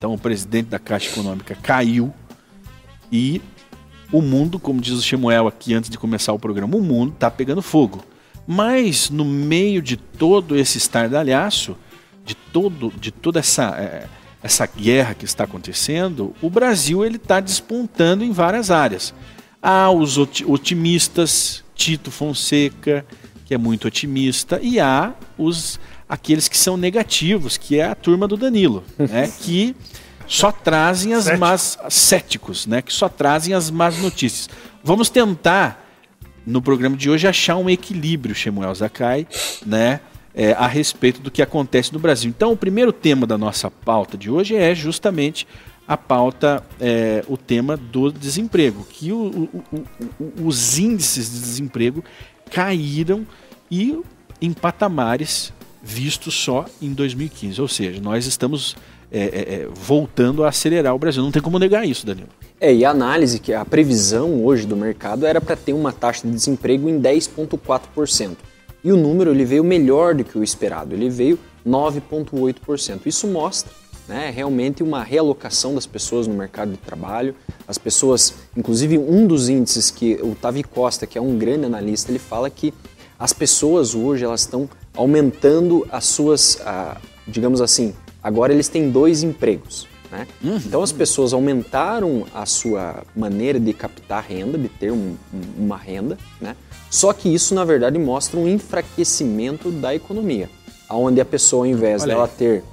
Então o presidente da Caixa Econômica caiu e o mundo, como diz o Shemuel aqui antes de começar o programa, o mundo está pegando fogo. Mas no meio de todo esse estardalhaço, de todo, de toda essa é, essa guerra que está acontecendo, o Brasil ele está despontando em várias áreas. Há os otimistas, Tito Fonseca, que é muito otimista, e há os aqueles que são negativos, que é a turma do Danilo, né, que só trazem as Cético. más céticos, né, que só trazem as más notícias. Vamos tentar no programa de hoje achar um equilíbrio, Shemuel Zakai, né, é, a respeito do que acontece no Brasil. Então, o primeiro tema da nossa pauta de hoje é justamente a pauta, é, o tema do desemprego, que o, o, o, os índices de desemprego caíram e em patamares vistos só em 2015. Ou seja, nós estamos é, é, é, voltando a acelerar o Brasil. Não tem como negar isso, Danilo. É, e a análise, que a previsão hoje do mercado era para ter uma taxa de desemprego em 10,4%. E o número ele veio melhor do que o esperado, ele veio 9,8%. Isso mostra né, realmente uma realocação das pessoas no mercado de trabalho. As pessoas, inclusive um dos índices que o Tavi Costa, que é um grande analista, ele fala que as pessoas hoje elas estão aumentando as suas, ah, digamos assim, agora eles têm dois empregos. Né? Uhum. Então as pessoas aumentaram a sua maneira de captar renda, de ter um, uma renda, né? Só que isso na verdade mostra um enfraquecimento da economia, aonde a pessoa, ao invés Olha dela aí. ter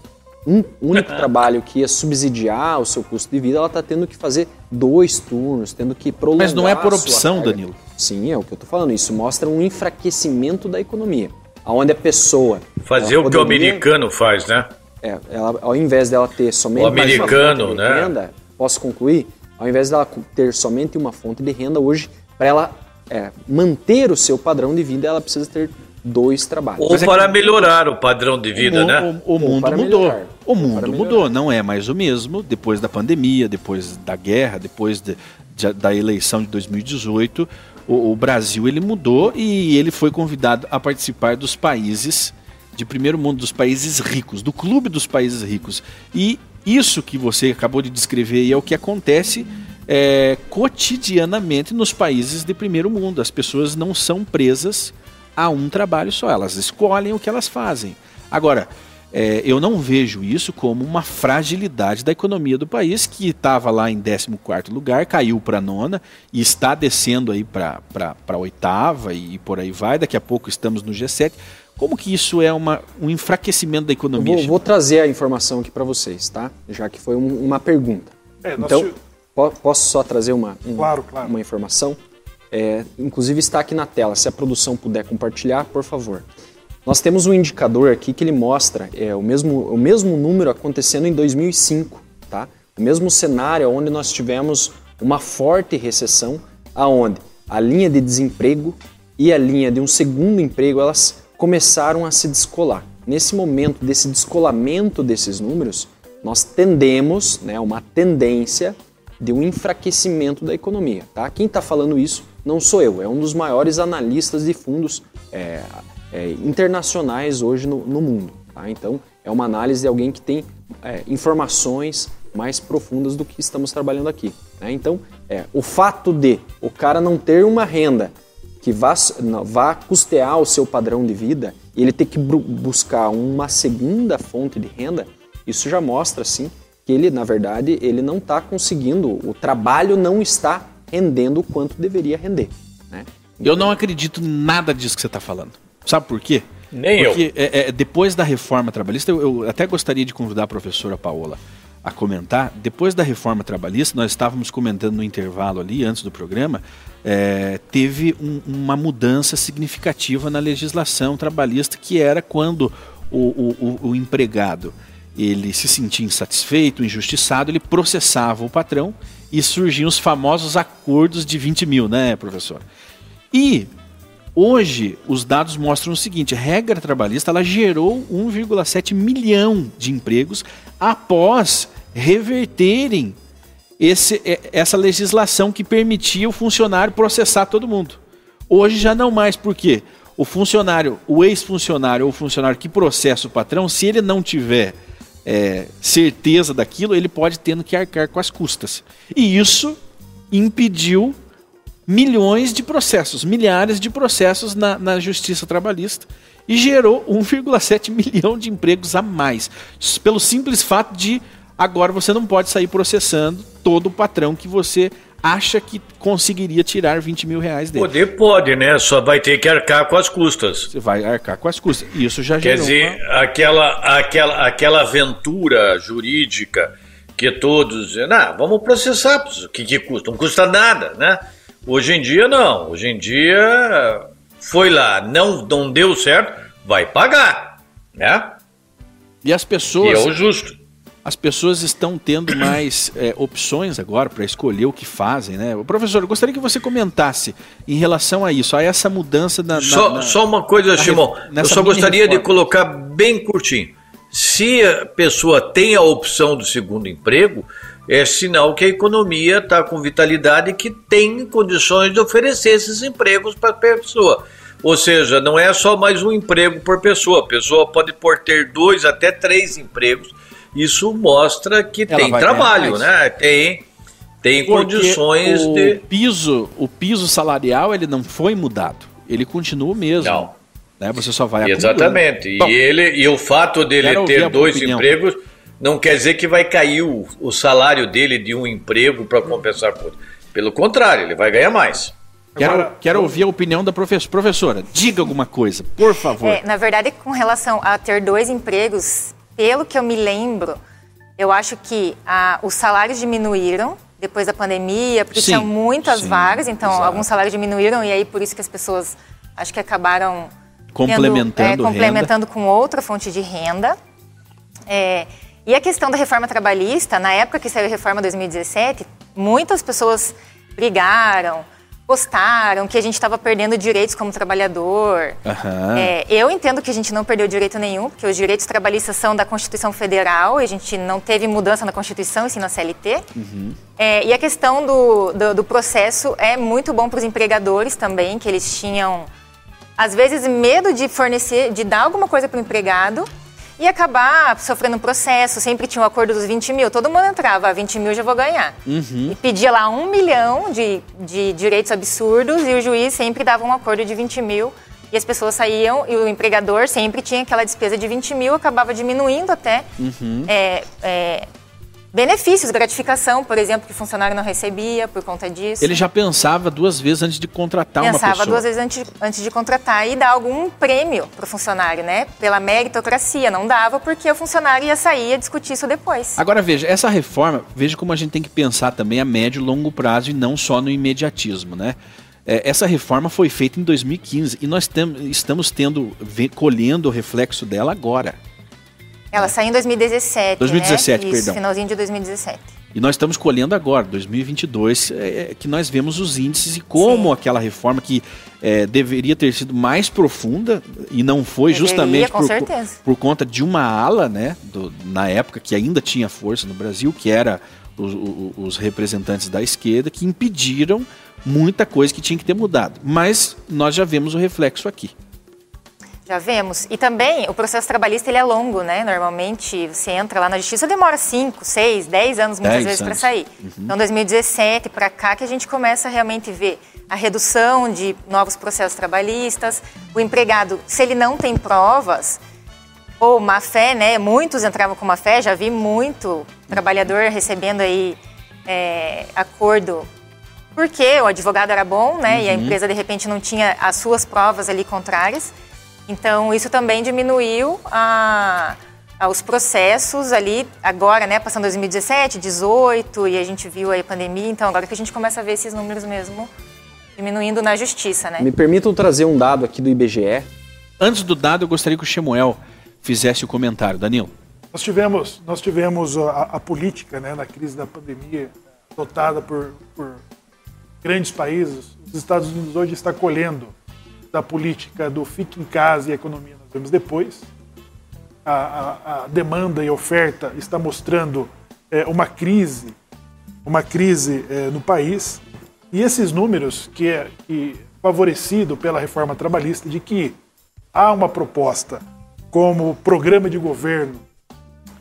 um único trabalho que ia subsidiar o seu custo de vida, ela está tendo que fazer dois turnos, tendo que prolongar. Mas não é por opção, Danilo. Sim, é o que eu estou falando. Isso mostra um enfraquecimento da economia, aonde a pessoa fazer o que o americano faz, né? É, ela, ao invés dela ter somente o americano, uma fonte de né? renda, posso concluir? Ao invés dela ter somente uma fonte de renda hoje, para ela é, manter o seu padrão de vida, ela precisa ter dois trabalhos. Ou é para que... melhorar o padrão de vida, o, né? O, o mundo mudou. Melhorar. O mundo mudou, não é mais o mesmo depois da pandemia, depois da guerra, depois de, de, da eleição de 2018. O, o, Brasil ele mudou e ele foi convidado a participar dos países de primeiro mundo, dos países ricos, do clube dos países ricos. E isso que você acabou de descrever é o que acontece é, cotidianamente nos países de primeiro mundo. As pessoas não são presas a um trabalho só, elas escolhem o que elas fazem. Agora, é, eu não vejo isso como uma fragilidade da economia do país, que estava lá em 14 lugar, caiu para nona e está descendo aí para a oitava e por aí vai. Daqui a pouco estamos no G7. Como que isso é uma, um enfraquecimento da economia? Vou, vou, trazer a informação aqui para vocês, tá? Já que foi um, uma pergunta. É, então, posso só trazer uma, um, claro, claro. uma informação? É, inclusive está aqui na tela, se a produção puder compartilhar, por favor. Nós temos um indicador aqui que ele mostra é, o, mesmo, o mesmo número acontecendo em 2005, tá? O mesmo cenário onde nós tivemos uma forte recessão, aonde a linha de desemprego e a linha de um segundo emprego elas começaram a se descolar. Nesse momento desse descolamento desses números, nós tendemos, né, uma tendência de um enfraquecimento da economia. Tá? Quem está falando isso não sou eu, é um dos maiores analistas de fundos é, é, internacionais hoje no, no mundo. Tá? Então, é uma análise de alguém que tem é, informações mais profundas do que estamos trabalhando aqui. Né? Então, é, o fato de o cara não ter uma renda que vá, vá custear o seu padrão de vida e ele ter que buscar uma segunda fonte de renda, isso já mostra, sim, que ele, na verdade, ele não está conseguindo, o trabalho não está rendendo o quanto deveria render. Né? eu não acredito em nada disso que você está falando. Sabe por quê? Nem Porque eu. É, é, depois da reforma trabalhista, eu, eu, até gostaria de convidar a professora Paola a comentar. Depois da reforma trabalhista, nós estávamos comentando no intervalo ali, antes do programa, é, teve um, uma mudança significativa na legislação trabalhista, que era quando o, o, o empregado ele se sentia insatisfeito, injustiçado, ele processava o patrão e surgiam os famosos acordos de 20 mil, né, professor? E hoje os dados mostram o seguinte: a regra trabalhista ela gerou 1,7 milhão de empregos após reverterem esse, essa legislação que permitia o funcionário processar todo mundo. Hoje já não mais, por quê? O funcionário, o ex-funcionário ou o funcionário que processa o patrão, se ele não tiver é, certeza daquilo, ele pode tendo que arcar com as custas. E isso impediu milhões de processos, milhares de processos na, na justiça trabalhista e gerou 1,7 milhão de empregos a mais, pelo simples fato de agora você não pode sair processando todo o patrão que você acha que conseguiria tirar 20 mil reais dele. Poder pode, né? Só vai ter que arcar com as custas. Você vai arcar com as custas. Isso já Quer dizer, uma... aquela, aquela, aquela aventura jurídica que todos dizem, ah, vamos processar, o que, que custa? Não custa nada, né? Hoje em dia não. Hoje em dia foi lá, não, não deu certo, vai pagar, né? E as pessoas. Que é o justo as pessoas estão tendo mais é, opções agora para escolher o que fazem, né? Professor, eu gostaria que você comentasse em relação a isso, a essa mudança na. só, na, só uma coisa, Simão. Eu só gostaria reforma. de colocar bem curtinho. Se a pessoa tem a opção do segundo emprego, é sinal que a economia está com vitalidade e que tem condições de oferecer esses empregos para a pessoa. Ou seja, não é só mais um emprego por pessoa. A pessoa pode por ter dois até três empregos isso mostra que Ela tem trabalho, né? Tem, tem condições o de. Piso, o piso salarial ele não foi mudado. Ele continua o mesmo. Não. Né? Você só vai Exatamente. E, ele, e o fato dele ter dois empregos não quer dizer que vai cair o, o salário dele de um emprego para compensar por outro. Pelo contrário, ele vai ganhar mais. Quero, Agora, quero ouvir a opinião da professora. Professora, diga alguma coisa, por favor. É, na verdade, com relação a ter dois empregos, pelo que eu me lembro, eu acho que ah, os salários diminuíram depois da pandemia, porque sim, tinha muitas sim, vagas, então exato. alguns salários diminuíram e aí por isso que as pessoas acho que acabaram complementando, tendo, é, complementando com outra fonte de renda. É, e a questão da reforma trabalhista, na época que saiu a reforma 2017, muitas pessoas brigaram, postaram que a gente estava perdendo direitos como trabalhador. Uhum. É, eu entendo que a gente não perdeu direito nenhum, porque os direitos trabalhistas são da Constituição Federal e a gente não teve mudança na Constituição, e sim na CLT. Uhum. É, e a questão do, do, do processo é muito bom para os empregadores também, que eles tinham, às vezes, medo de fornecer, de dar alguma coisa para o empregado e acabar sofrendo um processo. Sempre tinha o um acordo dos 20 mil. Todo mundo entrava, 20 mil já vou ganhar. Uhum. E pedia lá um milhão de, de direitos absurdos e o juiz sempre dava um acordo de 20 mil. E as pessoas saíam e o empregador sempre tinha aquela despesa de 20 mil, acabava diminuindo até. Uhum. É, é, benefícios, gratificação, por exemplo, que o funcionário não recebia por conta disso. Ele já pensava duas vezes antes de contratar pensava uma pessoa. Pensava duas vezes antes, antes de contratar e dar algum prêmio para o funcionário, né? Pela meritocracia. Não dava porque o funcionário ia sair e discutir isso depois. Agora veja, essa reforma, veja como a gente tem que pensar também a médio e longo prazo e não só no imediatismo, né? É, essa reforma foi feita em 2015 e nós estamos tendo, colhendo o reflexo dela agora. Ela saiu em 2017. 2017, né? Isso, perdão. finalzinho de 2017. E nós estamos colhendo agora, 2022, é, é, que nós vemos os índices e como Sim. aquela reforma que é, deveria ter sido mais profunda e não foi deveria, justamente por, por, conta de uma ala, né, do, na época que ainda tinha força no Brasil, que era os, os representantes da esquerda, que impediram muita coisa que tinha que ter mudado. Mas nós já vemos o reflexo aqui. Já vemos. E também o processo trabalhista ele é longo, né? Normalmente você entra lá na justiça, demora 5, 6, 10 anos muitas vezes para sair. Uhum. Então 2017 para cá que a gente começa a realmente ver a redução de novos processos trabalhistas. O empregado, se ele não tem provas, ou má fé, né? Muitos entravam com má fé, já vi muito trabalhador recebendo aí é, acordo porque o advogado era bom, né? Uhum. E a uhum. empresa de repente não tinha as suas provas ali contrárias. Então, isso também diminuiu a, a, os processos ali, agora, né, passando 2017, 18, e a gente viu aí a pandemia, então agora que a gente começa a ver esses números mesmo diminuindo na justiça, né? Me permitam trazer um dado aqui do IBGE. Antes do dado, eu gostaria que o Chemuel fizesse o comentário. Danilo. Nós tivemos, nós tivemos a, a política, né, na crise da pandemia, adotada por, por grandes países. Os Estados Unidos hoje está colhendo da política do fique em casa e economia nós vemos depois. A, a, a demanda e oferta está mostrando é, uma crise, uma crise é, no país. E esses números que é que, favorecido pela reforma trabalhista de que há uma proposta como programa de governo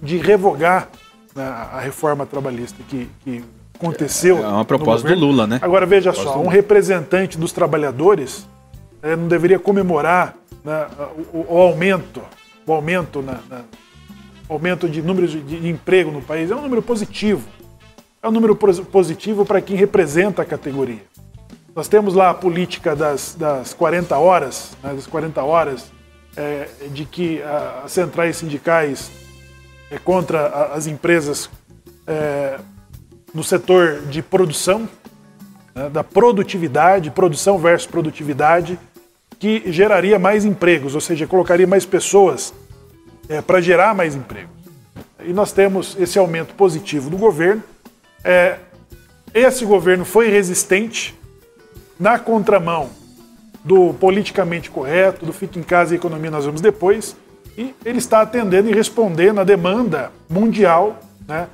de revogar né, a reforma trabalhista que, que aconteceu. É uma proposta do Lula, né? Agora veja só, um representante dos trabalhadores é, não deveria comemorar né, o, o, aumento, o aumento, na, na, aumento de números de, de, emprego no país. É um número positivo. É um número positivo para quem representa a categoria. Nós temos lá a política das, das 40 horas, né, das 40 horas, é, de que as centrais sindicais é, contra as empresas é, no setor de produção, né, da produtividade, produção versus produtividade, que geraria mais empregos, ou seja, colocaria mais pessoas é, para gerar mais empregos. E nós temos esse aumento positivo do governo. É, esse governo foi resistente na contramão do politicamente correto, do fique em casa e economia nós vamos depois, e ele está atendendo e respondendo à demanda mundial né,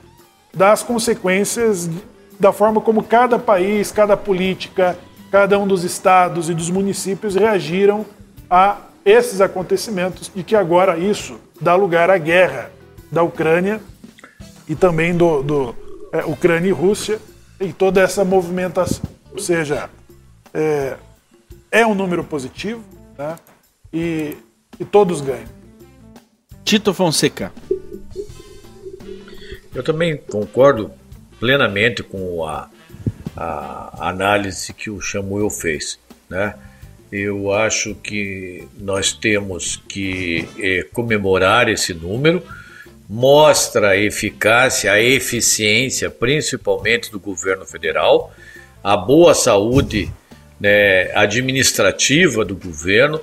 das consequências da forma como cada país, cada política, cada um dos estados e dos municípios reagiram a esses acontecimentos e que agora isso dá lugar à guerra da Ucrânia e também do, do é, Ucrânia e Rússia e toda essa movimentação. Ou seja, é, é um número positivo né? e, e todos ganham. Tito Fonseca. Eu também concordo plenamente com a, a análise que o Samuel fez. Né? Eu acho que nós temos que é, comemorar esse número, mostra a eficácia, a eficiência, principalmente do governo federal, a boa saúde né, administrativa do governo.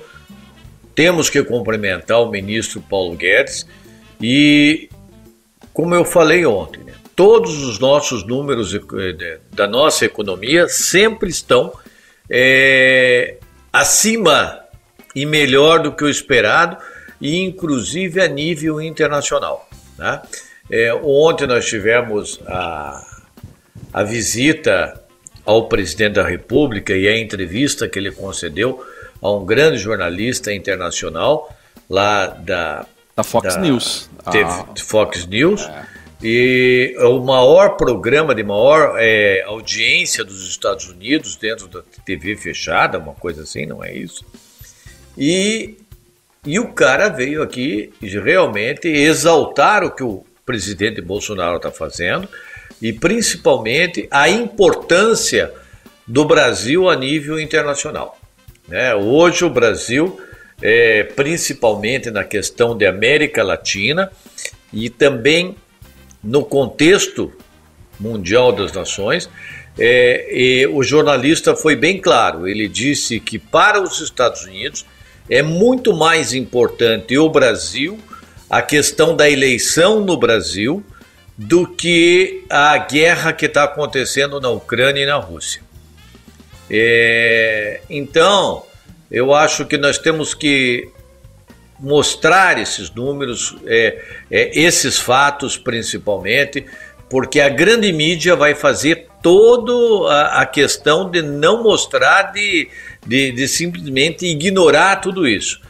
Temos que cumprimentar o ministro Paulo Guedes e como eu falei ontem, né, todos os nossos números eh, da nossa economia sempre estão é, acima e melhor do que o esperado, e inclusive a nível internacional. Né? É, ontem nós tivemos a, a visita ao presidente da República e a entrevista que ele concedeu a um grande jornalista internacional lá da da Fox da News. TV, ah. Fox News. É. E é o maior programa de maior é, audiência dos Estados Unidos dentro da TV fechada, uma coisa assim, não é isso? E, e o cara veio aqui realmente exaltar o que o presidente Bolsonaro está fazendo e principalmente a importância do Brasil a nível internacional. Né? Hoje o Brasil é, principalmente na questão de América Latina e também no contexto mundial das nações. É, o jornalista foi bem claro, ele disse que para os Estados Unidos é muito mais importante o Brasil, a questão da eleição no Brasil, do que a guerra que está acontecendo na Ucrânia e na Rússia. É, então, eu acho que nós temos que mostrar esses números, é, é, esses fatos principalmente, porque a grande mídia vai fazer toda a, questão de não mostrar, de, de, de, simplesmente ignorar tudo isso,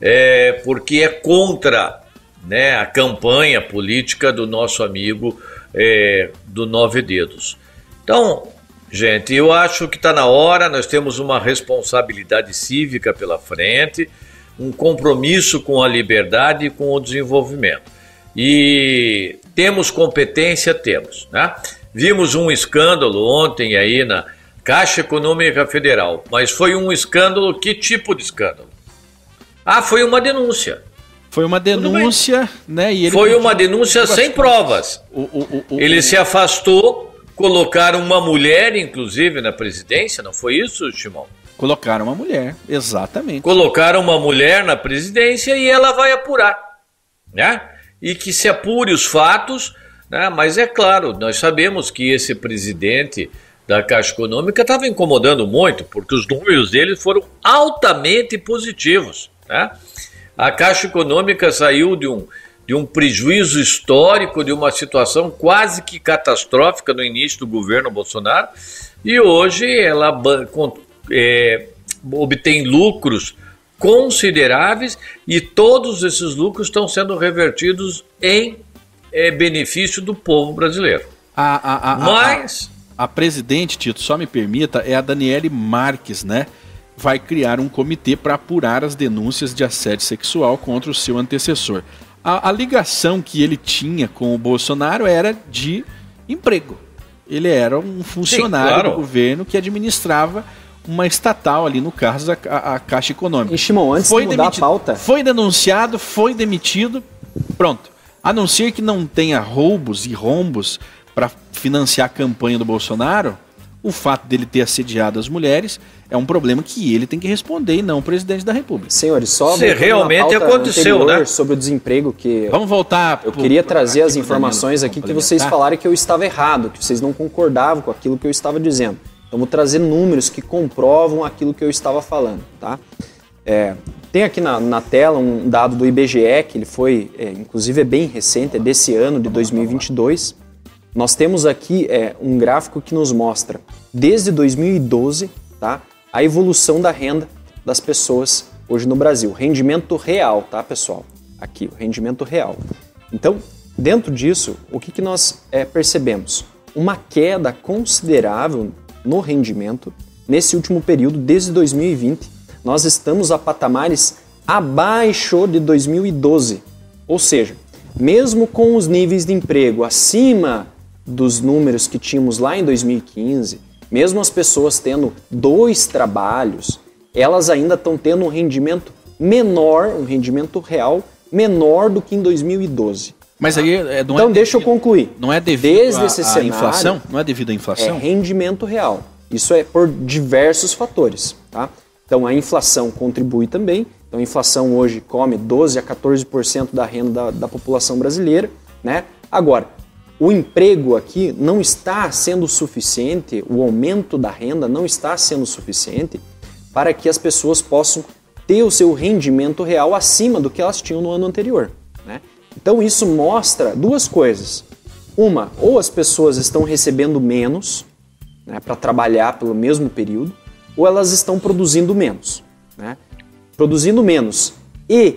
é, porque é contra né, a campanha política do nosso amigo é, do Nove Dedos. Então, Gente, eu acho que está na hora, nós temos uma responsabilidade cívica pela frente, um compromisso com a liberdade e com o desenvolvimento. E temos competência? Temos. Né? Vimos um escândalo ontem aí na Caixa Econômica Federal, mas foi um escândalo, que tipo de escândalo? Ah, foi uma denúncia. Foi uma denúncia, né? foi uma denúncia sem provas. O, o, o, ele se afastou Colocaram uma mulher, inclusive, na presidência, não foi isso, Timão? Colocaram uma mulher, exatamente. Colocaram uma mulher na presidência e ela vai apurar, né? E que se apure os fatos, né? Mas é claro, nós sabemos que esse presidente da Caixa Econômica estava incomodando muito, porque os números dele foram altamente positivos, né? A Caixa Econômica saiu de um de um prejuízo histórico, de uma situação quase que catastrófica no início do governo Bolsonaro, e hoje ela é, obtém lucros consideráveis e todos esses lucros estão sendo revertidos em é benefício do povo brasileiro. A, a, a, Mas. A, a, presidente, Tito, só me permita, é a Daniele Marques, né? Vai criar um comitê para apurar as denúncias de assédio sexual contra o seu antecessor. A, a ligação que ele tinha com o Bolsonaro era de emprego. Ele era um funcionário Sim, claro. do governo que administrava uma estatal ali, no caso, a, a Caixa Econômica. E Shimon, antes foi de mudar demitido, a pauta... Foi denunciado, foi demitido, pronto. A não ser que não tenha roubos e rombos para financiar a campanha do Bolsonaro, o fato dele ter assediado as mulheres é um problema que ele tem que responder e não o presidente da República. Senhores, só Se realmente aconteceu, né? sobre o desemprego que Vamos voltar. Eu pro, queria trazer as informações aqui que vocês falaram que eu estava errado, que vocês não concordavam com aquilo que eu estava dizendo. Vou trazer números que comprovam aquilo que eu estava falando, tá? É, tem aqui na, na, tela um dado do IBGE, que ele foi, é, inclusive é bem recente, é desse ano, de 2022. Nós temos aqui é, um gráfico que nos mostra, desde 2012, tá, a evolução da renda das pessoas hoje no Brasil. Rendimento real, tá, pessoal? Aqui, o rendimento real. Então, dentro disso, o que, que nós é, percebemos? Uma queda considerável no rendimento nesse último período, desde 2020, nós estamos a patamares abaixo de 2012. Ou seja, mesmo com os níveis de emprego acima dos números que tínhamos lá em 2015, mesmo as pessoas tendo dois trabalhos, elas ainda estão tendo um rendimento menor, um rendimento real menor do que em 2012. Mas aí é, não é então é deixa devido, eu concluir. Não é devido Desde esse cenário, inflação? Não é devido à inflação? É rendimento real. Isso é por diversos fatores, tá? Então a inflação contribui também. Então a inflação hoje come 12 a 14% da renda da, da população brasileira, né? Agora, o emprego aqui não está sendo suficiente, o aumento da renda não está sendo suficiente para que as pessoas possam ter o seu rendimento real acima do que elas tinham no ano anterior. Então isso mostra duas coisas. Uma, ou as pessoas estão recebendo menos né, para trabalhar pelo mesmo período, ou elas estão produzindo menos. Né? Produzindo menos e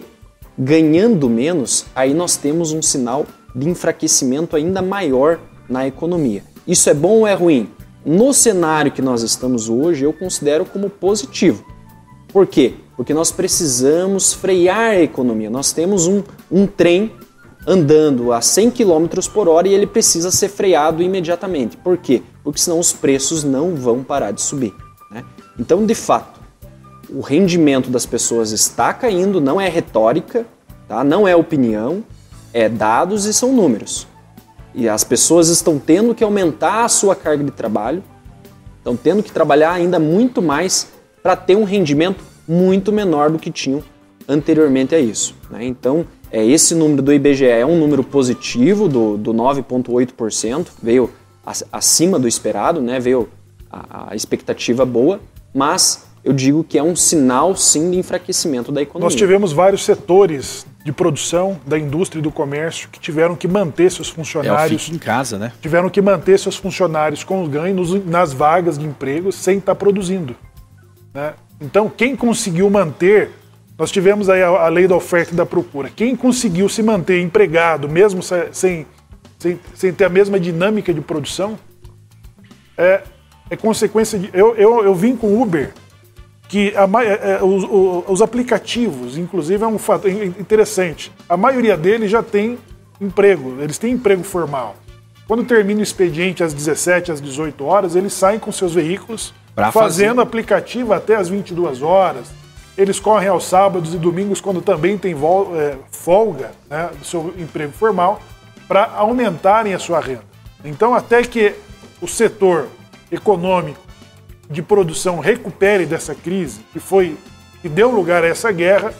ganhando menos, aí nós temos um sinal de enfraquecimento ainda maior na economia. Isso é bom ou é ruim? No cenário que nós estamos hoje, eu considero como positivo. Por quê? Porque nós precisamos frear a economia. Nós temos um, um trem andando a 100 km por hora e ele precisa ser freado imediatamente. Por quê? Porque senão os preços não vão parar de subir. Né? Então, de fato, o rendimento das pessoas está caindo, não é retórica, tá? não é opinião, é dados e são números. E as pessoas estão tendo que aumentar a sua carga de trabalho, estão tendo que trabalhar ainda muito mais para ter um rendimento muito menor do que tinham anteriormente a isso. Né? Então, é, esse número do IBGE é um número positivo, do, do 9,8%, veio acima do esperado, né? veio a, a expectativa boa, mas eu digo que é um sinal sim de enfraquecimento da economia. Nós tivemos vários setores de produção da indústria e do comércio que tiveram que manter seus funcionários é, em casa, né? Tiveram que manter seus funcionários com ganhos nas vagas de emprego sem estar produzindo. Né? Então, quem conseguiu manter, nós tivemos aí a, a, lei da oferta e da procura. Quem conseguiu se manter empregado, mesmo sem, sem, sem ter a mesma dinâmica de produção, é, é consequência de. Eu, eu, eu vim com Uber que a, é, é, os, os, aplicativos, inclusive, é um fato interessante. A maioria deles já tem emprego, eles têm emprego formal. Quando termina o expediente às 17, às 18 horas, eles saem com seus veículos pra fazendo fazer. aplicativo até às 22 horas. Eles correm aos sábados e domingos, quando também tem é, folga né, do seu emprego formal, para aumentarem a sua renda. Então, até que o setor econômico de produção recupere dessa crise, que foi que deu lugar a essa guerra,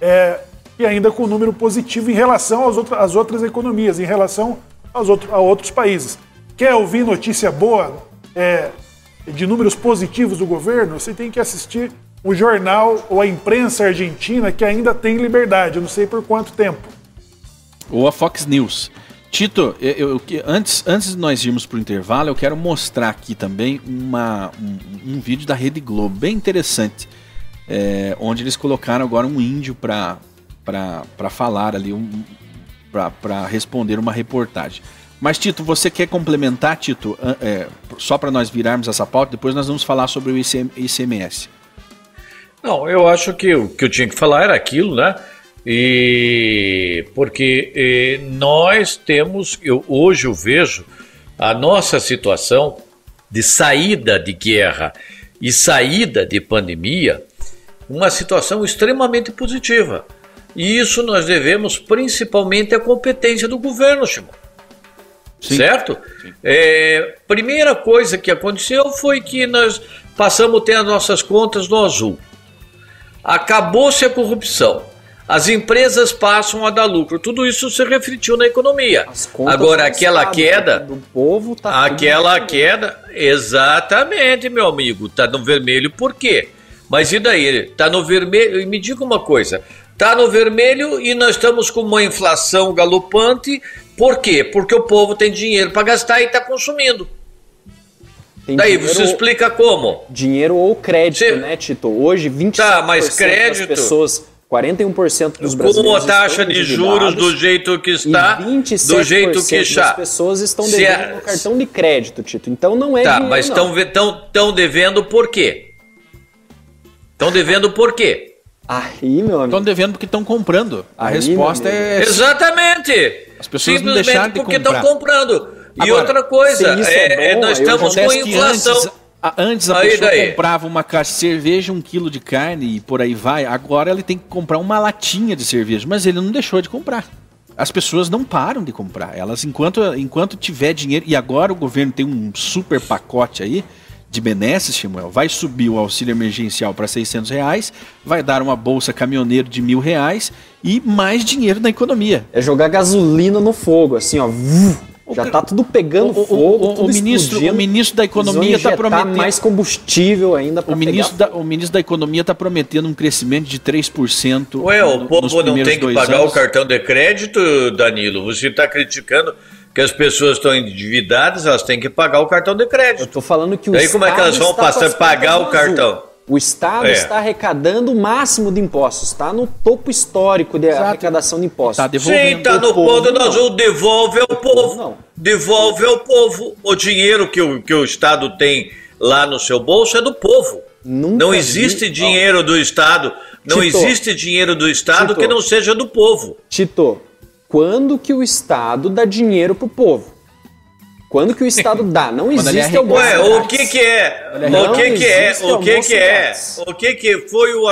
é, e ainda com número positivo em relação às, outras, às outras economias, em relação aos outro, a outros países. Quer ouvir notícia boa é, de números positivos do governo? Você tem que assistir o jornal ou a imprensa argentina que ainda tem liberdade, eu não sei por quanto tempo. Ou a Fox News. Tito, eu, eu, antes, antes de nós irmos para o intervalo, eu quero mostrar aqui também uma, um, um vídeo da Rede Globo, bem interessante, é, onde eles colocaram agora um índio para falar ali, um, para responder uma reportagem. Mas, Tito, você quer complementar, Tito, é, só para nós virarmos essa pauta, depois nós vamos falar sobre o ICMS. Não, eu acho que o que eu tinha que falar era aquilo, né? E porque e, nós temos, eu, hoje eu vejo a nossa situação de saída de guerra e saída de pandemia, uma situação extremamente positiva. E isso nós devemos principalmente à competência do governo, Chimão. Certo? Sim. É, primeira coisa que aconteceu foi que nós passamos a ter as nossas contas no azul. Acabou-se a corrupção. As empresas passam a dar lucro. Tudo isso se refletiu na economia. Agora, aquela estado, queda. Do povo tá aquela queda. Exatamente, meu amigo. Tá no vermelho por quê? Mas e daí? Tá no vermelho. E me diga uma coisa. Tá no vermelho e nós estamos com uma inflação galopante. Por quê? Porque o povo tem dinheiro para gastar e está consumindo. Tem Daí você explica como? Dinheiro ou crédito, né, Tito? Hoje, 25% tá, mas crédito, das pessoas 41% dos brasileiros. Com a taxa de juros do jeito que está, do jeito que está. As pessoas estão devendo é... no cartão de crédito, Tito. Então não é Tá, dinheiro, mas estão devendo por quê? Estão devendo por quê? Aí, meu amigo. Estão devendo porque estão comprando. A Aí, resposta é. Exatamente! As pessoas não deixaram de porque estão comprando. E Agora, outra coisa, é, é, bom, nós estamos com inflação. Antes, a, antes a aí pessoa daí. comprava uma caixa de cerveja, um quilo de carne e por aí vai. Agora ele tem que comprar uma latinha de cerveja, mas ele não deixou de comprar. As pessoas não param de comprar. Elas, enquanto, enquanto tiver dinheiro, e agora o governo tem um super pacote aí de benesses, Samuel, vai subir o auxílio emergencial para 600 reais, vai dar uma bolsa caminhoneiro de mil reais e mais dinheiro na economia. É jogar gasolina no fogo, assim, ó. Já está tudo pegando o, fogo, o, o, o ministro, o ministro da Economia está prometendo mais combustível ainda para o ministro da, o ministro da Economia está prometendo um crescimento de 3%. Ué, o povo não tem que pagar anos. o cartão de crédito, Danilo. Você está criticando que as pessoas estão endividadas, elas têm que pagar o cartão de crédito. Eu estou falando que o Daí como é que elas vão passar pagar o cartão? O Estado é. está arrecadando o máximo de impostos, está no topo histórico de Exato. arrecadação de impostos. Está devolvendo. Sim, está no ponto do azul, devolve ao povo. Não. Devolve ao povo. O dinheiro que o, que o Estado tem lá no seu bolso é do povo. Nunca não existe vi... dinheiro do Estado, não Tito, existe dinheiro do Estado Tito, que não seja do povo. Tito, quando que o Estado dá dinheiro para o povo? Quando que o Estado dá? Não existe algum. Ué, o que que é? O que que é? O que que é? O que que foi o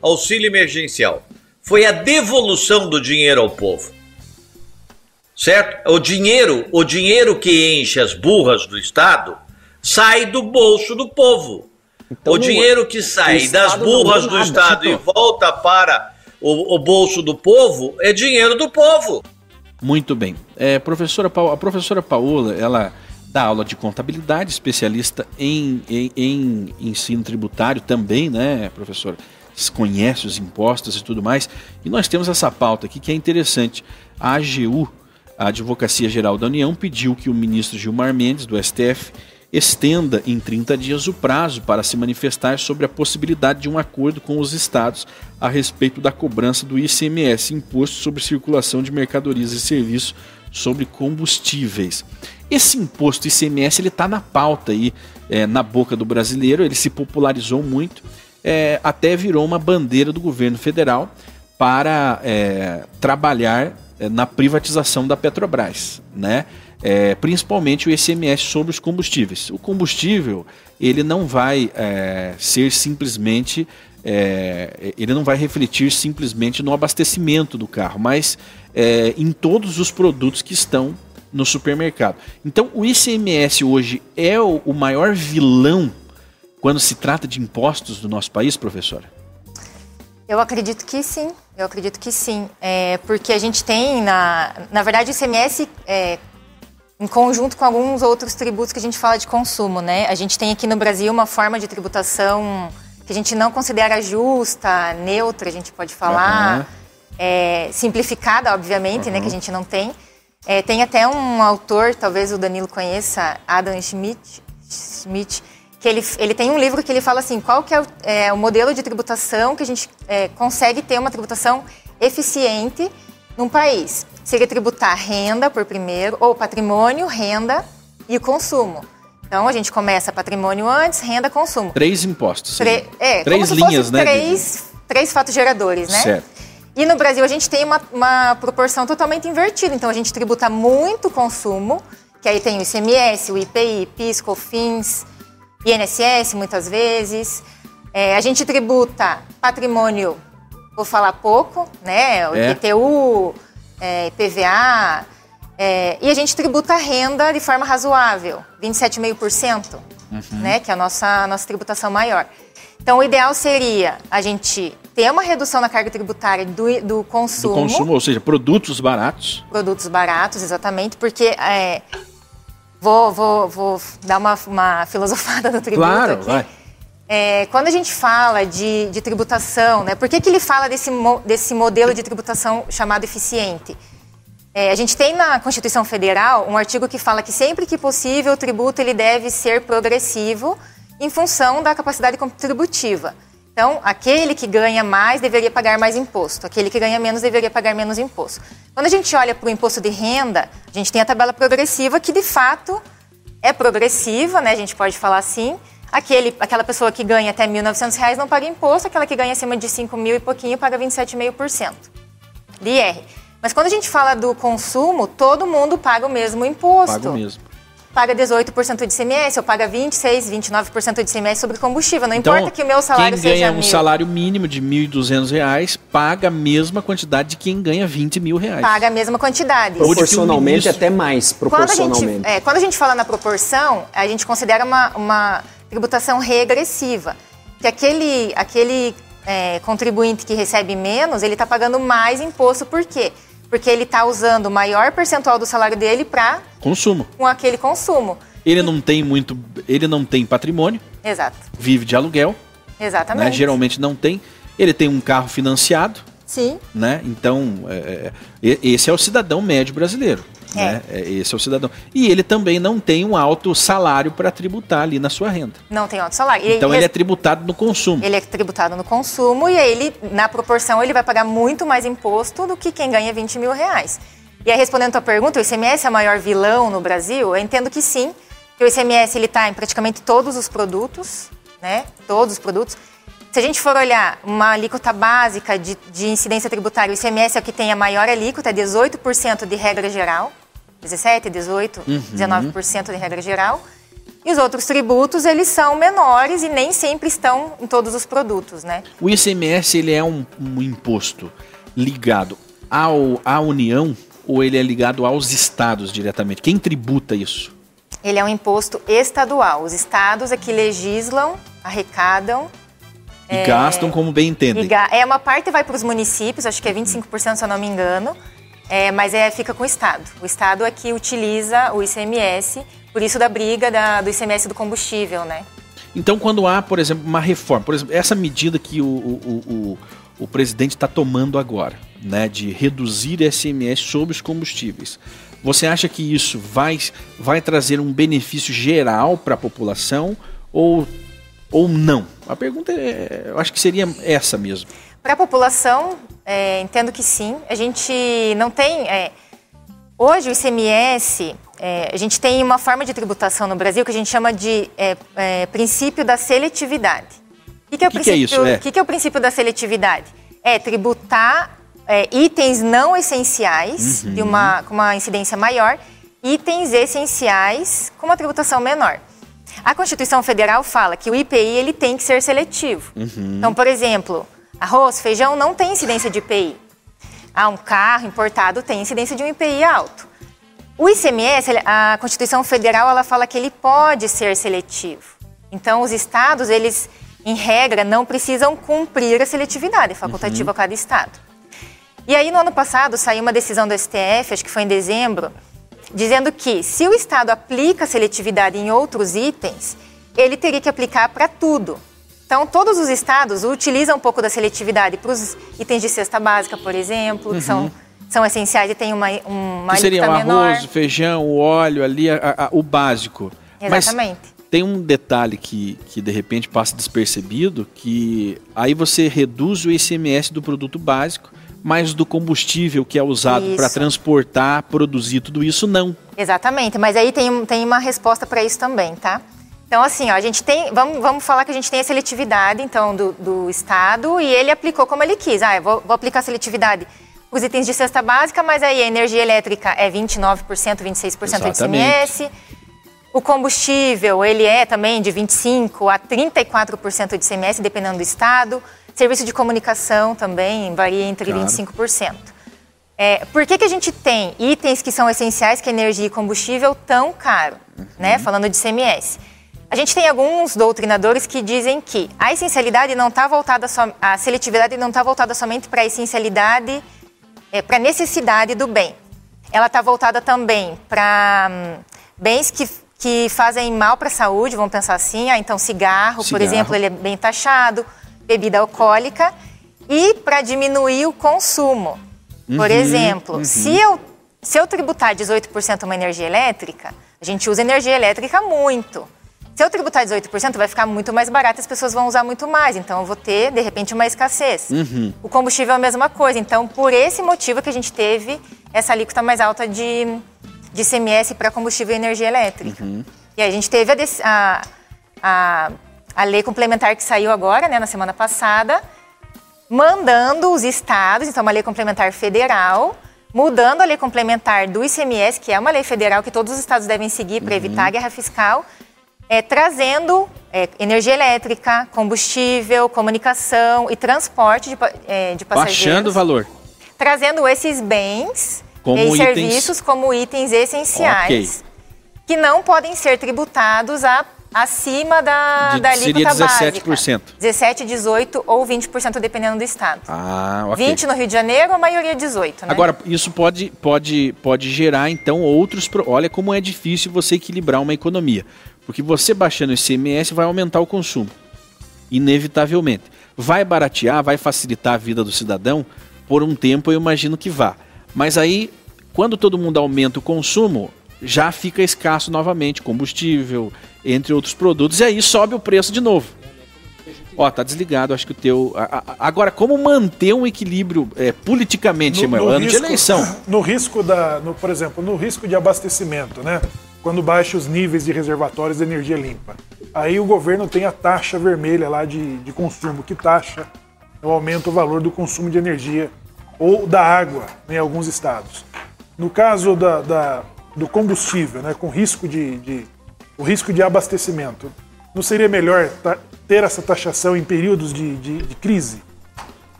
auxílio emergencial? Foi a devolução do dinheiro ao povo. Certo? O dinheiro, o dinheiro que enche as burras do Estado sai do bolso do povo. Então, o dinheiro que sai das burras do Estado e volta para o, o bolso do povo é dinheiro do povo. Muito bem. É, professora a professora Paola, ela dá aula de contabilidade, especialista em, em, em ensino tributário também, né, professora? Conhece os impostos e tudo mais. E nós temos essa pauta aqui que é interessante. A AGU, a Advocacia Geral da União, pediu que o ministro Gilmar Mendes, do STF, estenda em 30 dias o prazo para se manifestar sobre a possibilidade de um acordo com os estados a respeito da cobrança do ICMS, Imposto sobre Circulação de Mercadorias e Serviços sobre Combustíveis. Esse imposto ICMS ele está na pauta aí, é, na boca do brasileiro, ele se popularizou muito, é, até virou uma bandeira do governo federal para é, trabalhar na privatização da Petrobras, né? É, principalmente o ICMS sobre os combustíveis. O combustível ele não vai é, ser simplesmente é, ele não vai refletir simplesmente no abastecimento do carro, mas é, em todos os produtos que estão no supermercado. Então, o ICMS hoje é o, maior vilão quando se trata de impostos do nosso país, professora? Eu acredito que sim, eu acredito que sim, é, porque a gente tem, na, na verdade, o ICMS em conjunto com alguns outros tributos que a gente fala de consumo, né? A gente tem aqui no Brasil uma forma de tributação que a gente não considera justa, neutra, a gente pode falar, uhum. é, simplificada, obviamente, uhum. né? Que a gente não tem. É, tem até um autor, talvez o Danilo conheça, Adam Schmidt, Schmidt que ele, ele tem um livro que ele fala assim, qual que é o, é, o modelo de tributação que a gente é, consegue ter uma tributação eficiente num país. Seria tributar renda por primeiro, ou patrimônio, renda e consumo. Então a gente começa patrimônio antes, renda, consumo. Três impostos. Tre é, três linhas, né? Três, três fatos geradores, né? Certo. E no Brasil a gente tem uma, uma proporção totalmente invertida. Então a gente tributa muito consumo, que aí tem o ICMS, o IPI, PIS, COFINS, INSS muitas vezes. É, a gente tributa patrimônio, vou falar pouco, né? O é. IPTU, é, IPVA, é, e a gente tributa a renda de forma razoável, 27,5%, uhum. né, que é a nossa, a nossa tributação maior. Então, o ideal seria a gente ter uma redução na carga tributária do, do consumo. Do consumo, ou seja, produtos baratos. Produtos baratos, exatamente, porque é, vou, vou, vou dar uma, uma filosofada no tributo claro, aqui. Vai. É, quando a gente fala de, de tributação, né, por que, que ele fala desse, desse modelo de tributação chamado eficiente? É, a gente tem na Constituição Federal um artigo que fala que sempre que possível o tributo ele deve ser progressivo em função da capacidade contributiva. Então, aquele que ganha mais deveria pagar mais imposto, aquele que ganha menos deveria pagar menos imposto. Quando a gente olha para o imposto de renda, a gente tem a tabela progressiva que de fato é progressiva, né? A gente pode falar assim. Aquele, aquela pessoa que ganha até R$ 1.900 não paga imposto, aquela que ganha acima de R$ mil e pouquinho paga 27,5% de IR. Mas quando a gente fala do consumo, todo mundo paga o mesmo imposto. Paga o mesmo. Paga 18% de ICMS, ou paga 26, 29% de ICMS sobre combustível. Não então, importa que o meu salário seja Quem ganha um mil. salário mínimo de R$ 1.200 paga a mesma quantidade de quem ganha 20 mil reais. Paga a mesma quantidade. Proporcionalmente, ministro... até mais proporcionalmente. Quando a, gente, é, quando a gente fala na proporção, a gente considera uma, uma tributação regressiva. Que aquele, aquele é, contribuinte que recebe menos, ele está pagando mais imposto. Por quê? Porque ele está usando o maior percentual do salário dele para consumo. Com aquele consumo. Ele não tem muito, ele não tem patrimônio. Exato. Vive de aluguel. Exatamente. Né? Geralmente não tem. Ele tem um carro financiado. Sim. Né? Então, é, é esse é o cidadão médio brasileiro. É. Né? É, esse é o cidadão. E ele também não tem um alto salário para tributar ali na sua renda. Não tem alto salário. Então ele, ele é tributado no consumo. Ele é tributado no consumo e ele, na proporção, ele vai pagar muito mais imposto do que quem ganha 20 mil reais. E aí, respondendo a tua pergunta, o ICMS é o maior vilão no Brasil? Eu entendo que sim, que o ICMS está em praticamente todos os produtos, né? Todos os produtos. Se a gente for olhar uma alíquota básica de, de incidência tributária, o ICMS é o que tem a maior alíquota, é 18% de regra geral. 17, 18, uhum. 19% de regra geral. E os outros tributos, eles são menores e nem sempre estão em todos os produtos, né? O ICMS, ele é um, um imposto ligado ao, à União ou ele é ligado aos estados diretamente? Quem tributa isso? Ele é um imposto estadual. Os estados é que legislam, arrecadam e é, gastam como bem entendem. É, uma parte vai para os municípios, acho que é 25%, se eu não me engano. É, mas é, fica com o Estado. O Estado é que utiliza o ICMS, por isso da briga da, do ICMS do combustível, né? Então, quando há, por exemplo, uma reforma, por exemplo, essa medida que o, o, o, o presidente está tomando agora, né, de reduzir ICMS sobre os combustíveis, você acha que isso vai, vai trazer um benefício geral para a população ou, ou não? A pergunta é, eu acho que seria essa mesmo. Para a população, é, entendo que sim. A gente não tem. É, hoje, o ICMS, é, a gente tem uma forma de tributação no Brasil que a gente chama de é, é, princípio da seletividade. O que, que, é, o que, que é isso? O que, que, é o princípio da seletividade? É tributar itens não essenciais, uhum. de uma, com uma incidência maior, itens essenciais com uma tributação menor. A Constituição Federal fala que o IPI ele tem que ser seletivo. Uhum. Então, por exemplo, Arroz, feijão não tem incidência de IPI. Ah, um carro importado tem incidência de um IPI alto. O ICMS, a Constituição Federal, ela fala que ele pode ser seletivo. Então, os estados, eles, em regra, não precisam cumprir a seletividade, é facultativa uhum. a cada estado. E aí, no ano passado, saiu uma decisão do STF, acho que foi em dezembro, dizendo que se o estado aplica seletividade em outros itens, ele teria que aplicar para tudo. Então, todos os estados utilizam um pouco da seletividade para os itens de cesta básica, por exemplo, uhum. que são, são essenciais e tem uma, uma que seria o menor. arroz, o feijão, o óleo ali, a, a, o básico. Exatamente. Mas tem um detalhe que, que de repente passa despercebido, que aí você reduz o ICMS do produto básico, mas do combustível que é usado para transportar, produzir tudo isso, não. Exatamente, mas aí tem, tem uma resposta para isso também, tá? Então, assim, ó, a gente tem. Vamos, vamos falar que a gente tem a seletividade, então, do, do Estado, e ele aplicou como ele quis. Ah, eu vou, vou aplicar seletividade os itens de cesta básica, mas aí a energia elétrica é 29%, 26% Exatamente. de ICMS. O combustível, ele é também de 25% a 34% de ICMS, dependendo do estado. Serviço de comunicação também varia entre claro. 25%. É, por que, que a gente tem itens que são essenciais, que é energia e combustível, tão caro? Uhum. Né? Falando de ICMS. A gente tem alguns doutrinadores que dizem que a essencialidade não está voltada só, a seletividade não está voltada somente para a essencialidade é, para a necessidade do bem. Ela está voltada também para hum, bens que, que fazem mal para a saúde, vamos pensar assim. Ah, então, cigarro, cigarro, por exemplo, ele é bem taxado, bebida alcoólica. E para diminuir o consumo. Uhum, por exemplo, uhum. se, eu, se eu tributar 18% uma energia elétrica, a gente usa energia elétrica muito. Se eu tributar 18%, vai ficar muito mais barato e as pessoas vão usar muito mais. Então, eu vou ter, de repente, uma escassez. Uhum. O combustível é a mesma coisa. Então, por esse motivo que a gente teve essa alíquota mais alta de, de CMS para combustível e energia elétrica. Uhum. E aí a gente teve a, a, a, lei complementar que saiu agora, né, na semana passada, mandando os estados, então uma lei complementar federal, mudando a lei complementar do ICMS, que é uma lei federal que todos os estados devem seguir para uhum. evitar a guerra fiscal, é, trazendo é, energia elétrica, combustível, comunicação e transporte de, é, de passageiros. Baixando o valor. Trazendo esses bens como e itens... serviços como itens essenciais okay. que não podem ser tributados a, acima da, de, da alíquota seria 17%. básica. 17, 18 ou 20% dependendo do estado. Ah, ok. 20 no Rio de Janeiro, a maioria 18, né? Agora, isso pode, pode, pode gerar então outros... Olha como é difícil você equilibrar uma economia. Porque você baixando o ICMS vai aumentar o consumo, inevitavelmente. Vai baratear, vai facilitar a vida do cidadão? Por um tempo eu imagino que vá. Mas aí, quando todo mundo aumenta o consumo, já fica escasso novamente combustível, entre outros produtos, e aí sobe o preço de novo. Ó, tá desligado, acho que o teu. Agora, como manter um equilíbrio é, politicamente, no, no ano risco, de eleição? No risco da. No, por exemplo, no risco de abastecimento, né? quando baixa os níveis de reservatórios de energia limpa. Aí o governo tem a taxa vermelha lá de, de consumo, que taxa o aumento o valor do consumo de energia ou da água em alguns estados. No caso da, da do combustível, né, com risco de, de, o risco de abastecimento, não seria melhor ter essa taxação em períodos de, de, de crise,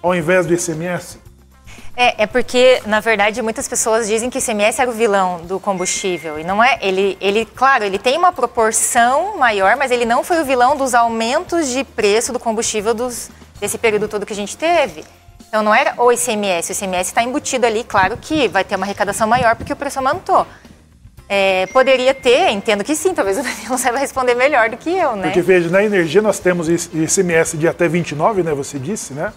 ao invés do ICMS? É, é porque, na verdade, muitas pessoas dizem que o ICMS era o vilão do combustível. E não é. Ele, ele, claro, ele tem uma proporção maior, mas ele não foi o vilão dos aumentos de preço do combustível dos, desse período todo que a gente teve. Então não era o ICMS. O ICMS está embutido ali, claro que vai ter uma arrecadação maior porque o preço aumentou. É, poderia ter, entendo que sim, talvez o Daniel saiba responder melhor do que eu, né? Porque veja, na energia nós temos ICMS de até 29, né? Você disse, né?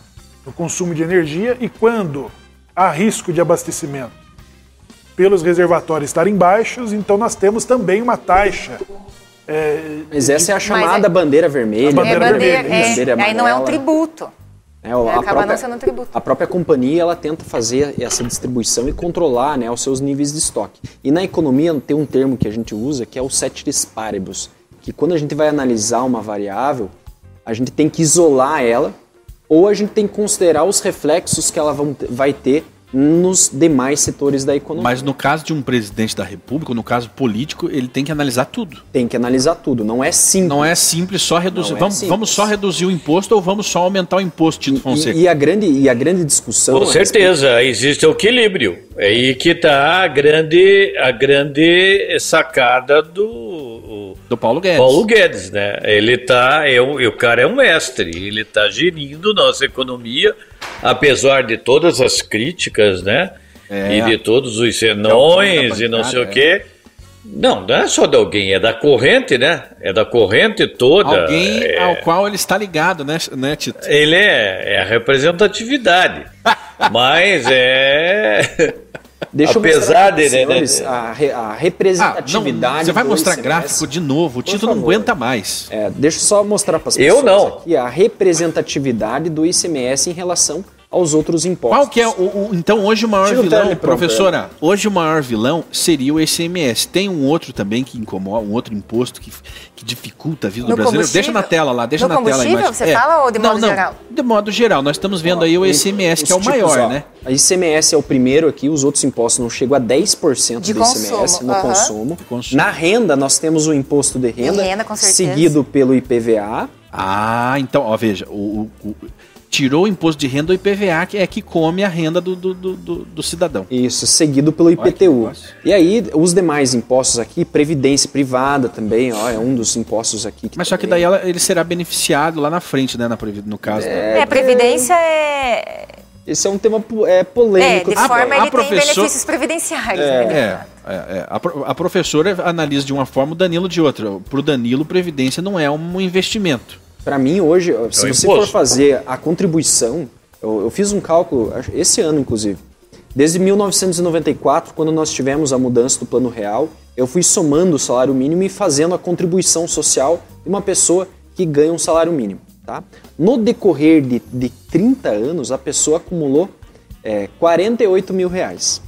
No consumo de energia. E quando há risco de abastecimento pelos reservatórios estarem baixos, então nós temos também uma taxa. É, Mas essa é a chamada é... bandeira vermelha. A bandeira, é bandeira, vermelha. É, bandeira aí não é um tributo. É, a, acaba própria, não tributo. A própria companhia ela tenta fazer essa distribuição e controlar né, os seus níveis de estoque. E na economia tem um termo que a gente usa que é o ceteris paribus, que quando a gente vai analisar uma variável, a gente tem que isolar ela ou a gente tem que considerar os reflexos que ela vai ter nos demais setores da economia. Mas no caso de um presidente da República, no caso político, ele tem que analisar tudo. Tem que analisar tudo, não é simples. Não é simples só reduzir. É vamos, simples. vamos só reduzir o imposto ou vamos só aumentar o imposto, Tito Fonseca? E, e, a, grande, e a grande discussão. Com certeza, respeito... existe o equilíbrio. É aí que está a grande, a grande sacada do. Do Paulo Guedes. Paulo Guedes, né? Ele tá. É um, o cara é um mestre, ele está gerindo nossa economia apesar de todas as críticas, né? É. E de todos os senões e não sei o quê. Não, não é só de alguém, é da corrente, né? É da corrente toda. Alguém é... ao qual ele está ligado, né, né Tito? Ele é, é a representatividade. Mas é. Deixa Apesar de, né, senhores, a, re, a representatividade. Ah, não, você vai mostrar gráfico de novo, o Tito não aguenta mais. É, deixa eu só mostrar para as pessoas eu não. aqui a representatividade do ICMS em relação aos outros impostos. Qual que é o, o então hoje o maior Tira vilão, o professora? Hoje o maior vilão seria o ICMS. Tem um outro também que incomoda, um outro imposto que, que dificulta a vida no do brasileiro. Deixa na tela lá, deixa no na tela aí. Você é. fala ou de modo não, não, geral? De modo geral, nós estamos vendo aí o ICMS, que é o maior, ó, né? A ICMS é o primeiro aqui, os outros impostos não chegam a 10% de do consumo. ICMS no uhum. consumo. consumo. Na renda, nós temos o imposto de renda, de renda seguido pelo IPVA. Ah, então, ó, veja, o, o tirou o imposto de renda, o IPVA que é que come a renda do, do, do, do cidadão. Isso, seguido pelo IPTU. E aí, os demais impostos aqui, previdência privada também, ó, é um dos impostos aqui. Mas só que daí ela, ele será beneficiado lá na frente, né, na, no caso. É, é previdência é... Esse é um tema é, polêmico. É, de forma a, ele a professor... tem benefícios previdenciários. É, né, é, é, a, a professora analisa de uma forma, o Danilo de outra. Para o Danilo, previdência não é um investimento. Para mim, hoje, é se você for fazer a contribuição, eu, eu, fiz um cálculo, esse ano inclusive, desde 1994, quando nós tivemos a mudança do Plano Real, eu fui somando o salário mínimo e fazendo a contribuição social de uma pessoa que ganha um salário mínimo. Tá? No decorrer de, de 30 anos, a pessoa acumulou é, 48 mil reais.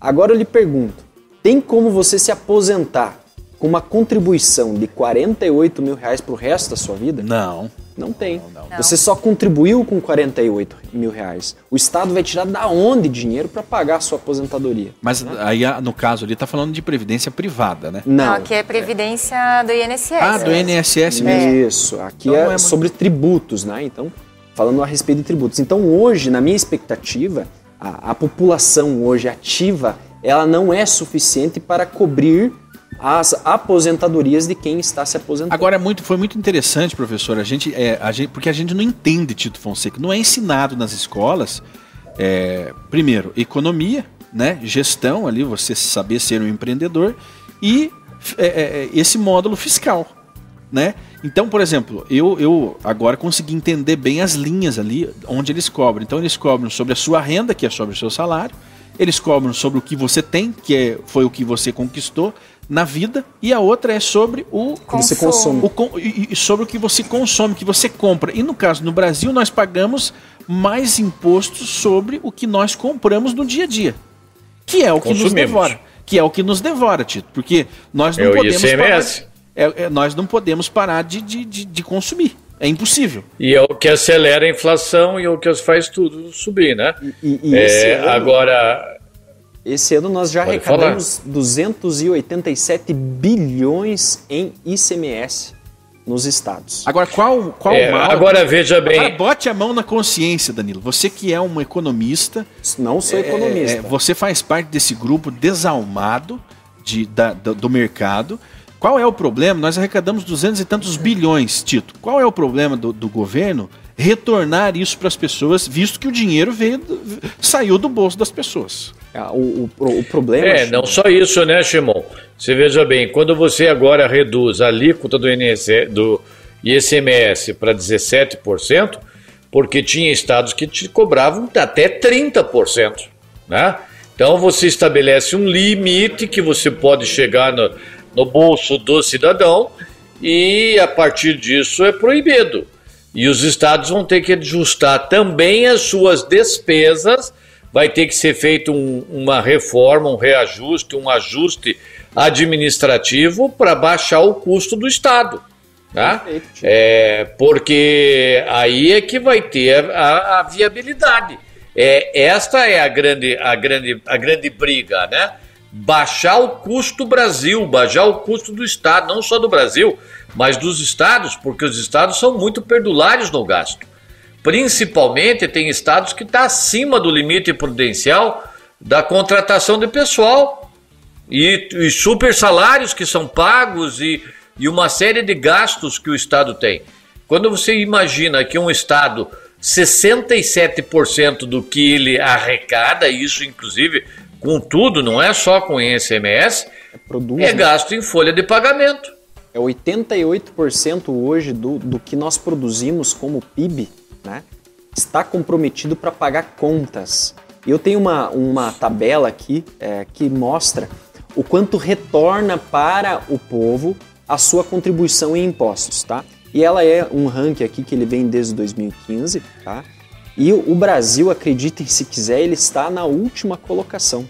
Agora eu lhe pergunto, tem como você se aposentar com uma contribuição de 48 mil reais para o resto da sua vida? Não. Não tem. Não, não. Você só contribuiu com 48 mil reais. O Estado vai tirar da onde dinheiro para pagar a sua aposentadoria? Mas né? aí, no caso ali, está falando de previdência privada, né? Não. Aqui é previdência é. do INSS. Ah, do INSS mesmo. Isso. Aqui então, é, é sobre tributos, né? Então, falando a respeito de tributos. Então, hoje, na minha expectativa, a, a população hoje ativa, ela não é suficiente para cobrir as aposentadorias de quem está se aposentando. Agora, muito, foi muito interessante, professor, a gente, é, a gente, porque a gente não entende Tito Fonseca. Não é ensinado nas escolas, é, primeiro, economia, né, gestão ali, você saber ser um empreendedor, e é, é, é, esse módulo fiscal. Né? Então, por exemplo, eu, eu agora consegui entender bem as linhas ali onde eles cobram. Então, eles cobram sobre a sua renda, que é sobre o seu salário, eles cobram sobre o que você tem, que é, foi o que você conquistou, na vida e a outra é sobre o que você consome. O, e, sobre o que você consome, que você compra. E no caso, no Brasil, nós pagamos mais impostos sobre o que nós compramos no dia a dia. Que é o que nos devora. Que é o que nos devora, Tito. Porque nós não é podemos parar. É, é, nós não podemos parar de, de, de, de consumir. É impossível. E é o que acelera a inflação e é o que faz tudo subir, né? E, e, e é, agora, esse ano nós já Pode arrecadamos falar. 287 bilhões em ICMS nos estados. Agora, qual, qual é, mal? Agora veja bem. Agora, bote a mão na consciência, Danilo. Você que é um economista. Não sou economista. É, você faz parte desse grupo desalmado de, da, do, do mercado. Qual é o problema? Nós arrecadamos duzentos e tantos bilhões, Tito. Qual é o problema do, do governo retornar isso para as pessoas, visto que o dinheiro veio, saiu do bolso das pessoas? Ah, o, o, o problema. É, não só isso, né, Shimon? Você veja bem, quando você agora reduz a alíquota do, INS, do ICMS para 17%, porque tinha estados que te cobravam até 30%, né? Então você estabelece um limite que você pode chegar no, no bolso do cidadão e a partir disso é proibido. E os estados vão ter que ajustar também as suas despesas vai ter que ser feito um, uma reforma, um reajuste, um ajuste administrativo para baixar o custo do Estado. Tá? É, porque aí é que vai ter a, a viabilidade. É, esta é a grande, a, grande, a grande briga, né? Baixar o custo do Brasil, baixar o custo do Estado, não só do Brasil, mas dos estados, porque os estados são muito perdulários no gasto. Principalmente tem estados que está acima do limite prudencial da contratação de pessoal e, e super salários que são pagos e, e uma série de gastos que o estado tem. Quando você imagina que um estado 67% do que ele arrecada, isso inclusive com tudo, não é só com ICMS, é, Produz, é gasto em folha de pagamento. É 88% hoje do, do que nós produzimos como PIB né, está comprometido para pagar contas. Eu tenho uma, uma tabela aqui é, que mostra o quanto retorna para o povo a sua contribuição em impostos, tá? E ela é um ranking aqui que ele vem desde 2015, tá? E o Brasil, acreditem se quiser, ele está na última colocação.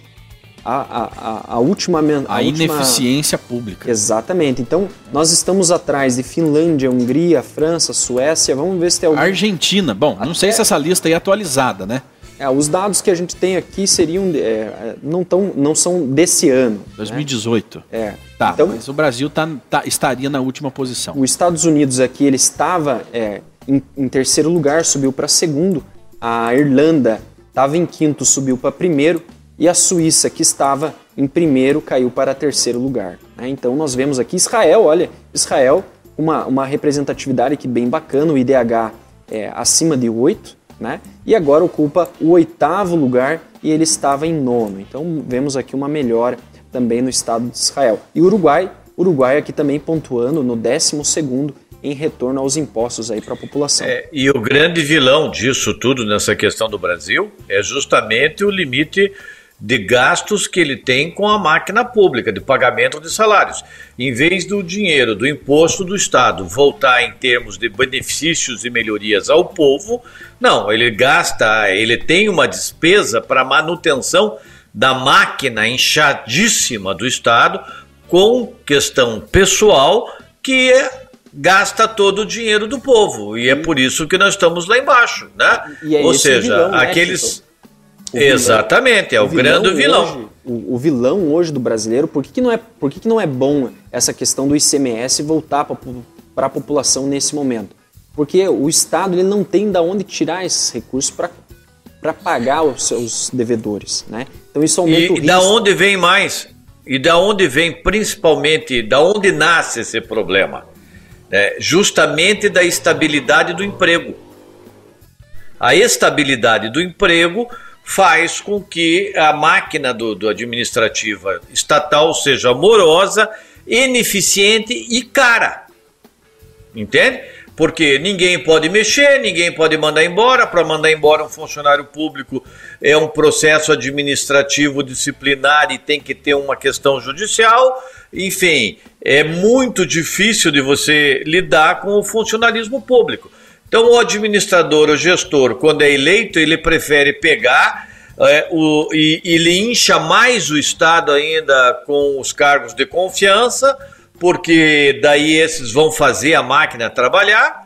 A, a, a, última. A, a ineficiência última... pública. Exatamente. Então, nós estamos atrás de Finlândia, Hungria, França, Suécia. Vamos ver se tem algum. Argentina. Bom, Até... não sei se essa lista aí é atualizada, né? É, os dados que a gente tem aqui seriam é, não, tão, não são desse ano. 2018. Né? É. Tá, então, mas o Brasil tá, tá, estaria na última posição. Os Estados Unidos aqui ele estava é, em, em terceiro lugar, subiu para segundo. A Irlanda estava em quinto, subiu para primeiro. E a Suíça, que estava em primeiro, caiu para terceiro lugar. Né? Então nós vemos aqui Israel, olha, Israel, uma, uma representatividade aqui bem bacana, o IDH é acima de 8 né? E agora ocupa o oitavo lugar e ele estava em nono. Então vemos aqui uma melhora também no estado de Israel. E Uruguai, Uruguai aqui também pontuando no décimo segundo em retorno aos impostos aí para a população. É, e o grande vilão disso tudo nessa questão do Brasil é justamente o limite de gastos que ele tem com a máquina pública, de pagamento de salários. Em vez do dinheiro do imposto do Estado voltar em termos de benefícios e melhorias ao povo, não, ele gasta, ele tem uma despesa para manutenção da máquina inchadíssima do Estado com questão pessoal que é gasta todo o dinheiro do povo. E é por isso que nós estamos lá embaixo, né? É Ou seja, vilão, né, aqueles. Exatamente, é o, o grande vilão. Hoje, o, o, vilão hoje do brasileiro, por que, que, não, é, por que, que não é bom essa questão do ICMS voltar para a população nesse momento? Porque o Estado ele não tem de onde tirar esses recursos para pagar os seus devedores. Né? Então isso aumenta e, o risco. E da onde vem mais? E da onde vem principalmente, da onde nasce esse problema? É, justamente da estabilidade do emprego. A estabilidade do emprego faz com que a máquina do, do administrativa estatal seja morosa, ineficiente e cara. Entende? Porque ninguém pode mexer, ninguém pode mandar embora. Para mandar embora um funcionário público é um processo administrativo disciplinar e tem que ter uma questão judicial. Enfim, é muito difícil de você lidar com o funcionalismo público. Então, o administrador, o gestor, quando é eleito, ele prefere pegar é, o, e ele incha mais o Estado ainda com os cargos de confiança, porque daí esses vão fazer a máquina trabalhar,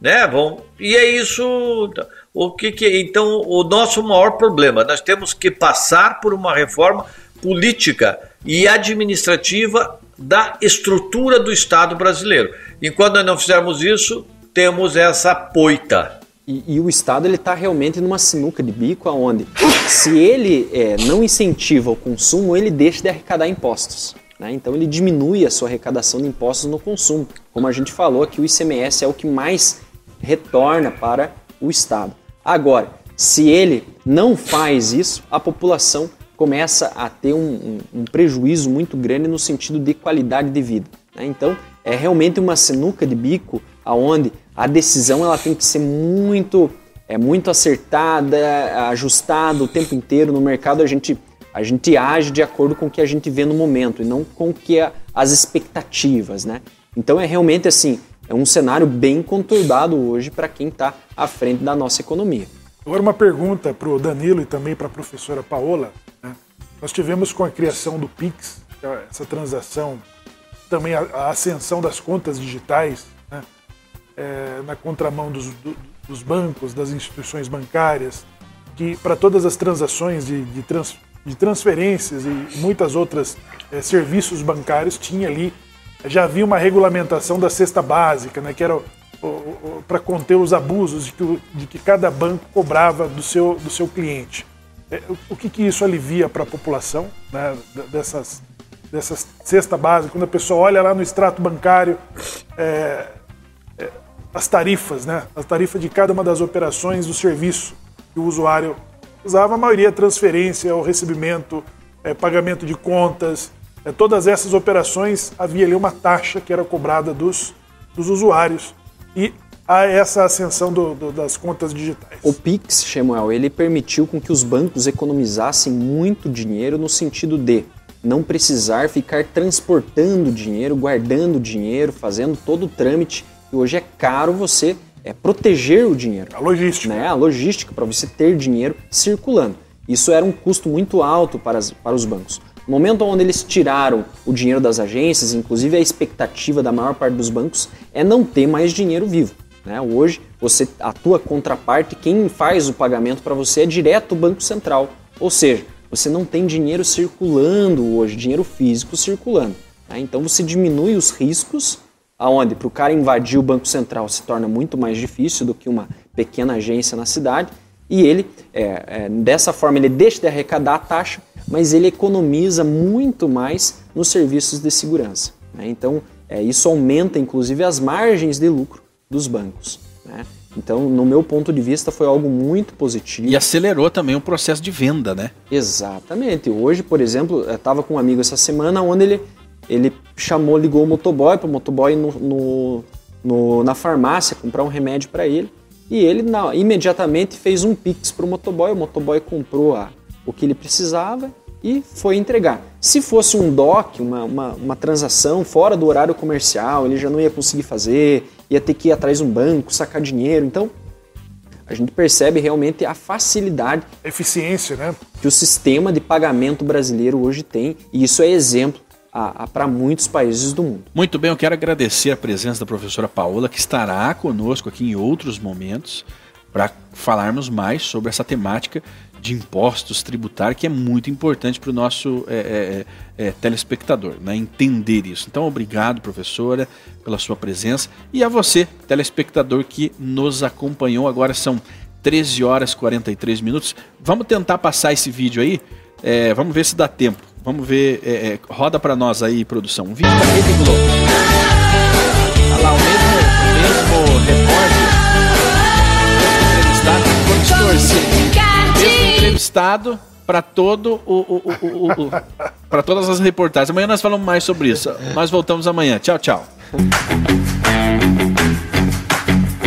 né? Vão, e é isso. O que, que então o nosso maior problema? Nós temos que passar por uma reforma política e administrativa da estrutura do Estado brasileiro. Enquanto nós não fizermos isso, temos essa poita. E, e o Estado ele está realmente numa sinuca de bico, aonde se ele é, não incentiva o consumo, ele deixa de arrecadar impostos. Né? Então ele diminui a sua arrecadação de impostos no consumo. Como a gente falou aqui, o ICMS é o que mais retorna para o Estado. Agora, se ele não faz isso, a população começa a ter um, um, um prejuízo muito grande no sentido de qualidade de vida. Né? Então, é realmente uma sinuca de bico aonde a decisão ela tem que ser muito é muito acertada, ajustada o tempo inteiro no mercado a gente a gente age de acordo com o que a gente vê no momento e não com o que as expectativas, né? Então é realmente assim, é um cenário bem conturbado hoje para quem está à frente da nossa economia. Agora uma pergunta para o Danilo e também para a professora Paola. Né? Nós tivemos com a criação do Pix, é essa transação, também a, a ascensão das contas digitais, é, na contramão dos, do, dos, bancos, das instituições bancárias, que para todas as transações de, de, trans, de transferências e muitas outras é, serviços bancários tinha ali já havia uma regulamentação da cesta básica, né, que era para conter os abusos de que, de que, cada banco cobrava do seu, do seu cliente. É, o que, que isso alivia para a população né, dessas, dessas cesta básica? Quando a pessoa olha lá no extrato bancário, é, as tarifas, né? A tarifa de cada uma das operações do serviço que o usuário usava, a maioria transferência, o recebimento, é, pagamento de contas, é, todas essas operações havia ali uma taxa que era cobrada dos, dos usuários e a essa ascensão do, do, das contas digitais. O Pix, Samuel, ele permitiu com que os bancos economizassem muito dinheiro no sentido de não precisar ficar transportando dinheiro, guardando dinheiro, fazendo todo o trâmite e hoje é caro você é proteger o dinheiro. A logística. Né? A logística para você ter dinheiro circulando. Isso era um custo muito alto para, as, para os bancos. No momento onde eles tiraram o dinheiro das agências, inclusive a expectativa da maior parte dos bancos é não ter mais dinheiro vivo. Né? Hoje, você, a tua contraparte, quem faz o pagamento para você é direto o Banco Central. Ou seja, você não tem dinheiro circulando hoje, dinheiro físico circulando. Né? Então você diminui os riscos, aonde para o cara invadir o Banco Central se torna muito mais difícil do que uma pequena agência na cidade. E ele, é, é, dessa forma, ele deixa de arrecadar a taxa, mas ele economiza muito mais nos serviços de segurança. Né? Então, é, isso aumenta, inclusive, as margens de lucro dos bancos. Né? Então, no meu ponto de vista, foi algo muito positivo. E acelerou também o processo de venda, né? Exatamente. Hoje, por exemplo, eu estava com um amigo essa semana onde ele, ele chamou, ligou o motoboy para o motoboy no, no, no, na farmácia comprar um remédio para ele. E ele na, imediatamente fez um pix para o motoboy. O motoboy comprou a, o que ele precisava e foi entregar. Se fosse um DOC, uma, uma, uma, transação fora do horário comercial, ele já não ia conseguir fazer, ia ter que ir atrás de um banco, sacar dinheiro. Então, a gente percebe realmente a facilidade. Eficiência, né? Que o sistema de pagamento brasileiro hoje tem, e isso é exemplo para muitos países do mundo. Muito bem, eu quero agradecer a presença da professora Paola, que estará conosco aqui em outros momentos para falarmos mais sobre essa temática de impostos tributários, que é muito importante para o nosso é, é, é, telespectador, né? entender isso. Então, obrigado, professora, pela sua presença. E a você, telespectador, que nos acompanhou. Agora são 13 horas e 43 minutos. Vamos tentar passar esse vídeo aí. É, vamos ver se dá tempo. Vamos ver. É, é, roda para nós aí, produção. Um vídeo da Rede Globo. Olha lá, o mesmo, o mesmo repórter entrevistado ficou distorcido entrevistado para todo o, o, o, o para todas as reportagens. Amanhã nós falamos mais sobre isso. Nós voltamos amanhã. Tchau, tchau.